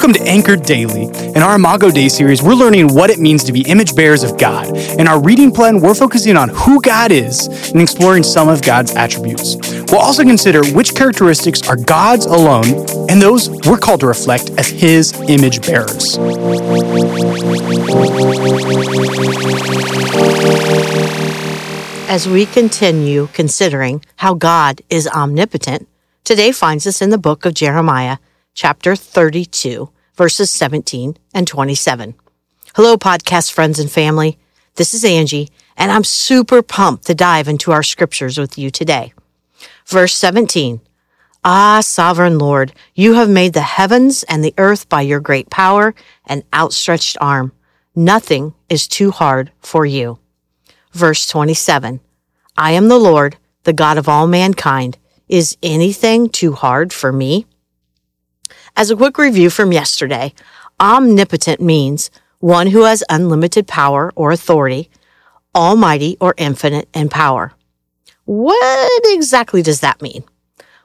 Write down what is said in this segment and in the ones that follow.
Welcome to Anchored Daily. In our Imago Dei series, we're learning what it means to be image bearers of God. In our reading plan, we're focusing on who God is and exploring some of God's attributes. We'll also consider which characteristics are God's alone and those we're called to reflect as His image bearers. As we continue considering how God is omnipotent, today finds us in the book of Jeremiah chapter 32, verses 17 and 27. Hello, podcast friends and family. This is Angie, and I'm super pumped to dive into our scriptures with you today. Verse 17. Ah, sovereign Lord, you have made the heavens and the earth by your great power and outstretched arm. Nothing is too hard for you. Verse 27. I am the Lord, the God of all mankind. Is anything too hard for me? As a quick review from yesterday, omnipotent means one who has unlimited power or authority, almighty or infinite in power. What exactly does that mean?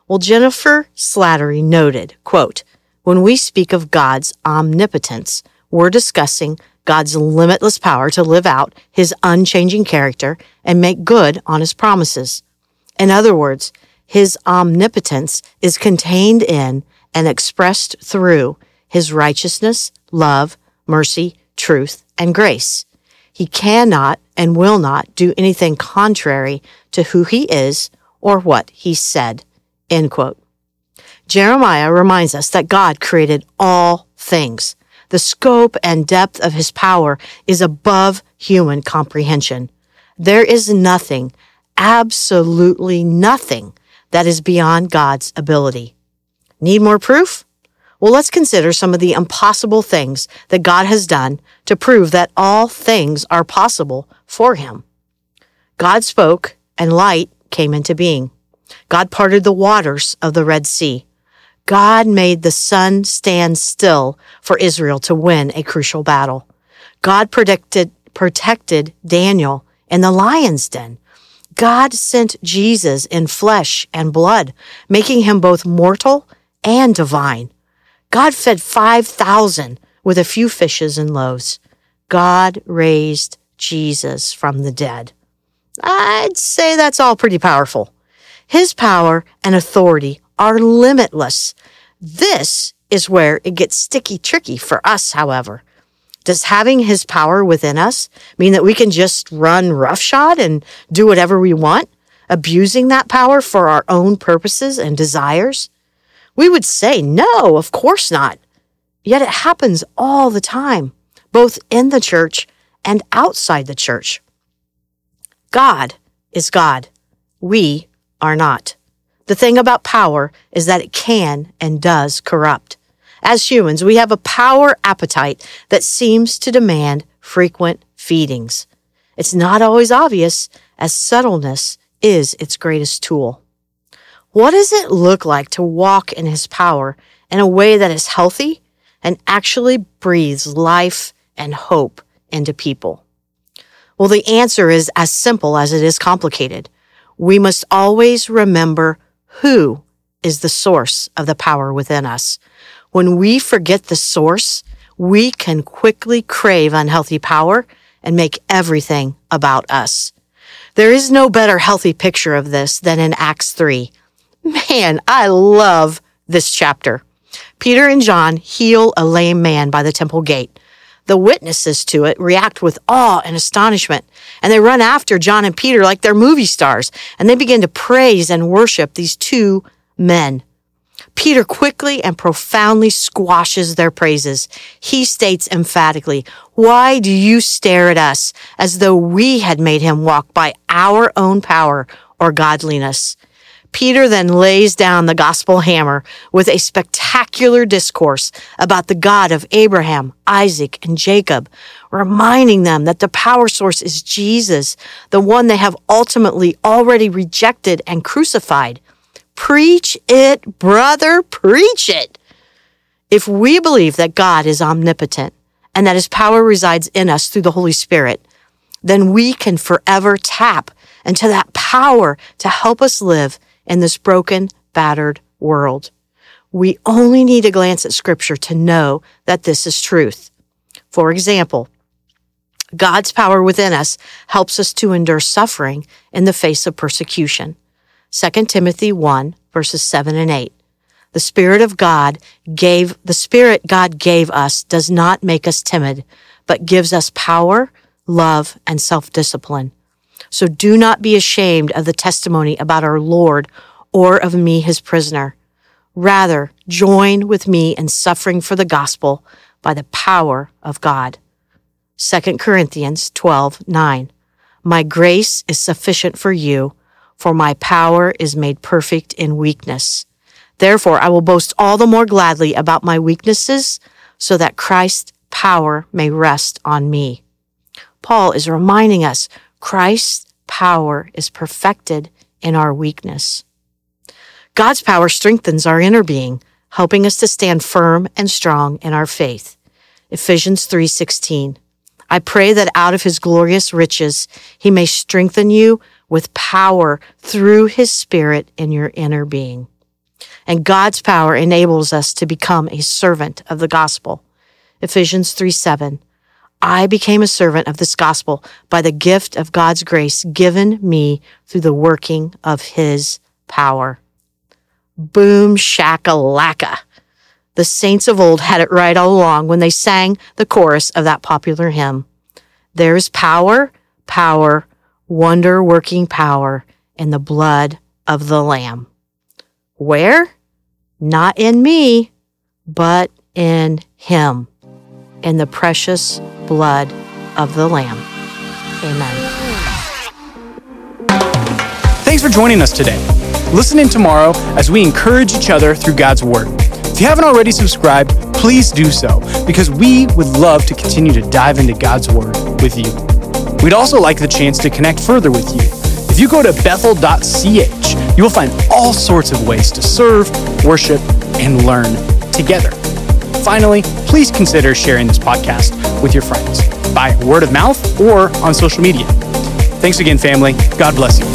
Well, Jennifer Slattery noted, quote, when we speak of God's omnipotence, we're discussing God's limitless power to live out his unchanging character and make good on his promises. In other words, his omnipotence is contained in and expressed through his righteousness, love, mercy, truth, and grace. He cannot and will not do anything contrary to who he is or what he said. End quote. Jeremiah reminds us that God created all things. The scope and depth of his power is above human comprehension. There is nothing, absolutely nothing, that is beyond God's ability. Need more proof? Well, let's consider some of the impossible things that God has done to prove that all things are possible for him. God spoke and light came into being. God parted the waters of the Red Sea. God made the sun stand still for Israel to win a crucial battle. God predicted, protected Daniel in the lion's den. God sent Jesus in flesh and blood, making him both mortal and divine. God fed 5,000 with a few fishes and loaves. God raised Jesus from the dead. I'd say that's all pretty powerful. His power and authority are limitless. This is where it gets sticky tricky for us, however. Does having his power within us mean that we can just run roughshod and do whatever we want, abusing that power for our own purposes and desires? We would say, no, of course not. Yet it happens all the time, both in the church and outside the church. God is God. We are not. The thing about power is that it can and does corrupt. As humans, we have a power appetite that seems to demand frequent feedings. It's not always obvious, as subtleness is its greatest tool. What does it look like to walk in his power in a way that is healthy and actually breathes life and hope into people? Well, the answer is as simple as it is complicated. We must always remember who is the source of the power within us. When we forget the source, we can quickly crave unhealthy power and make everything about us. There is no better healthy picture of this than in Acts 3 Man, I love this chapter. Peter and John heal a lame man by the temple gate. The witnesses to it react with awe and astonishment, and they run after John and Peter like they're movie stars, and they begin to praise and worship these two men. Peter quickly and profoundly squashes their praises. He states emphatically, Why do you stare at us as though we had made him walk by our own power or godliness? Peter then lays down the gospel hammer with a spectacular discourse about the God of Abraham, Isaac, and Jacob, reminding them that the power source is Jesus, the one they have ultimately already rejected and crucified. Preach it, brother, preach it. If we believe that God is omnipotent and that his power resides in us through the Holy Spirit, then we can forever tap into that power to help us live in this broken, battered world. We only need a glance at scripture to know that this is truth. For example, God's power within us helps us to endure suffering in the face of persecution. 2 Timothy 1 verses 7 and 8. The Spirit of God gave, the Spirit God gave us does not make us timid, but gives us power, love, and self-discipline. So do not be ashamed of the testimony about our Lord or of me, his prisoner. Rather, join with me in suffering for the gospel by the power of God. 2 Corinthians 12, 9. My grace is sufficient for you, for my power is made perfect in weakness. Therefore, I will boast all the more gladly about my weaknesses, so that Christ's power may rest on me. Paul is reminding us Christ's power is perfected in our weakness. God's power strengthens our inner being, helping us to stand firm and strong in our faith. Ephesians 3:16. I pray that out of his glorious riches he may strengthen you with power through his spirit in your inner being. And God's power enables us to become a servant of the gospel. Ephesians 3 7. I became a servant of this gospel by the gift of God's grace given me through the working of his power. Boom shakalaka. The saints of old had it right all along when they sang the chorus of that popular hymn. There is power, power, wonder working power in the blood of the Lamb. Where? Not in me, but in Him, in the precious blood of the Lamb. Amen. Thanks for joining us today. Listen in tomorrow as we encourage each other through God's Word. If you haven't already subscribed, please do so because we would love to continue to dive into God's Word with you. We'd also like the chance to connect further with you. If you go to bethel.ch, you will find all sorts of ways to serve, worship, and learn together. Finally, please consider sharing this podcast with your friends by word of mouth or on social media. Thanks again, family. God bless you.